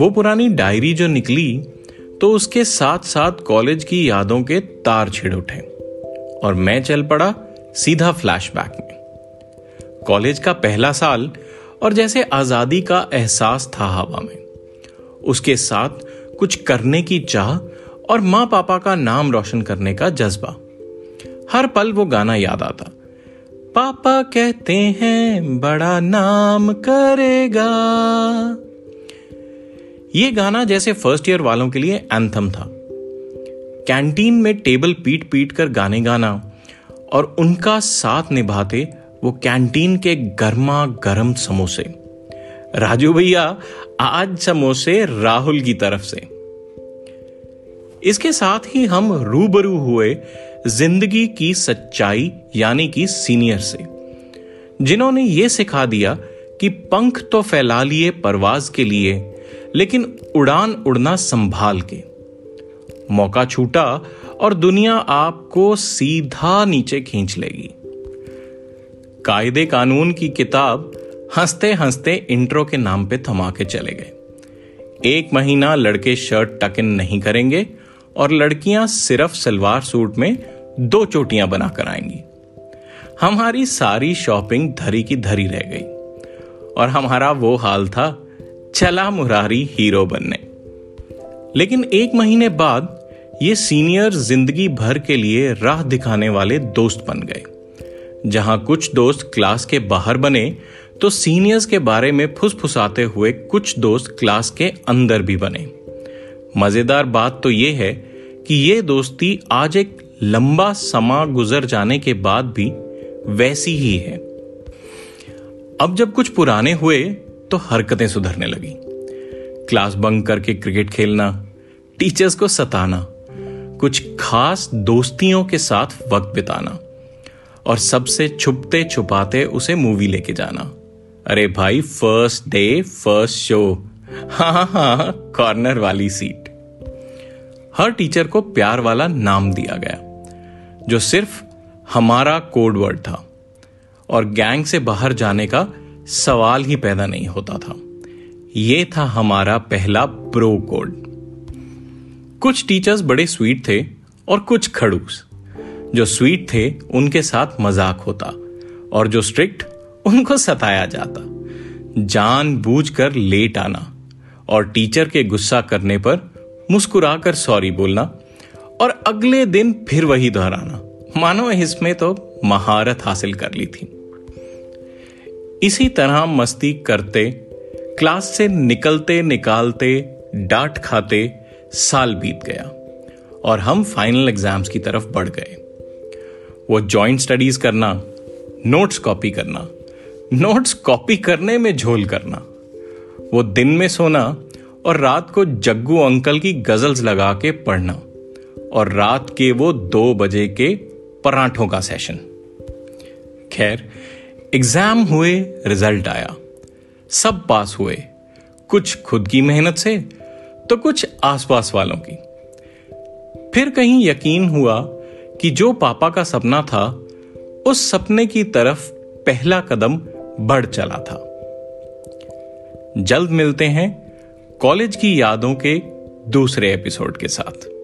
वो पुरानी डायरी जो निकली तो उसके साथ साथ कॉलेज की यादों के तार छिड़ उठे और मैं चल पड़ा सीधा फ्लैशबैक में। कॉलेज का पहला साल और जैसे आज़ादी का एहसास था हवा में, उसके साथ कुछ करने की चाह और माँ पापा का नाम रोशन करने का जज्बा। हर पल वो गाना याद आता, पापा कहते हैं बड़ा नाम करेगा। ये गाना जैसे फ़र्स्ट ईयर वालों के लिए एंथम था। कैंटीन में टेबल पीट पीट कर गाने गाना और उनका साथ निभाते वो कैंटीन के गर्मा गर्म समोसे। राजू भैया, आज समोसे राहुल की तरफ़ से। इसके साथ ही हम रूबरू हुए ज़िंदगी की सच्चाई, यानी कि सीनियर से। जिन्होंने ये सिखा दिया कि पंख तो फैला लिए परवाज के लिए लेकिन उड़ान उड़ना संभाल के। मौका छूटा और दुनिया आपको सीधा नीचे खींच लेगी। कायदे कानून की किताब हँसते हँसते इंट्रो के नाम पे थमा के चले गए। एक महीना लड़के शर्ट टक इन नहीं करेंगे और लड़कियाँ सिर्फ़ सलवार सूट में दो चोटियाँ बनाकर आएँगी। हमारी सारी शॉपिंग धरी की धरी रह गई और हमारा वो हाल था चला मुरारी हीरो बनने। लेकिन एक महीने बाद ये सीनियर ज़िंदगी भर के लिए राह दिखाने वाले दोस्त बन गए। जहाँ कुछ दोस्त क्लास के बाहर बने तो सीनियर्स के बारे में फुसफुसाते हुए कुछ दोस्त क्लास के अंदर भी बने। मज़ेदार बात तो यह है कि ये दोस्ती आज एक लंबा समा गुजर जाने के बाद भी वैसी ही है। अब जब कुछ पुराने हुए तो हरकतें सुधरने लगी। क्लास बंक करके क्रिकेट खेलना, टीचर्स को सताना, कुछ खास दोस्तियों के साथ वक्त बिताना, और सबसे छुपते छुपाते उसे मूवी लेके जाना। अरे भाई फ़र्स्ट डे फ़र्स्ट शो हाँ हाँ कॉर्नर वाली सीट हर टीचर को प्यार वाला नाम दिया गया, जो सिर्फ़ हमारा कोड वर्ड था, और गैंग से बाहर जाने का सवाल ही पैदा नहीं होता था। यह था हमारा पहला प्रो कोड कुछ टीचर्स बड़े स्वीट थे और कुछ खड़ूस। जो स्वीट थे, उनके साथ मज़ाक होता और जो स्ट्रिक्ट उनको सताया जाता। जान बूझ कर लेट आना और टीचर के गुस्सा करने पर मुस्कुराकर सॉरी बोलना और अगले दिन फिर वही दोहराना। मानो इसमें तो महारत हासिल कर ली थी। इसी तरह मस्ती करते, क्लास से निकलते निकालते, डांट खाते साल बीत गया और हम फाइनल एग्ज़ाम्स की तरफ़ बढ़ गए। वो जॉइंट स्टडीज़ करना नोट्स कॉपी करना नोट्स कॉपी करने में झोल करना, वो दिन में सोना और रात को जग्गू अंकल की गजल्स लगा के पढ़ना और रात के वो दो बजे के पराठों का सेशन खैर एग्ज़ाम हुए, रिज़ल्ट आया। सब पास हुए। कुछ खुद की मेहनत से तो कुछ आसपास वालों की। फिर कहीं यकीन हुआ कि जो पापा का सपना था, उस सपने की तरफ़ पहला कदम बढ़ चला था। जल्द मिलते हैं कॉलेज की यादों के दूसरे एपिसोड के साथ।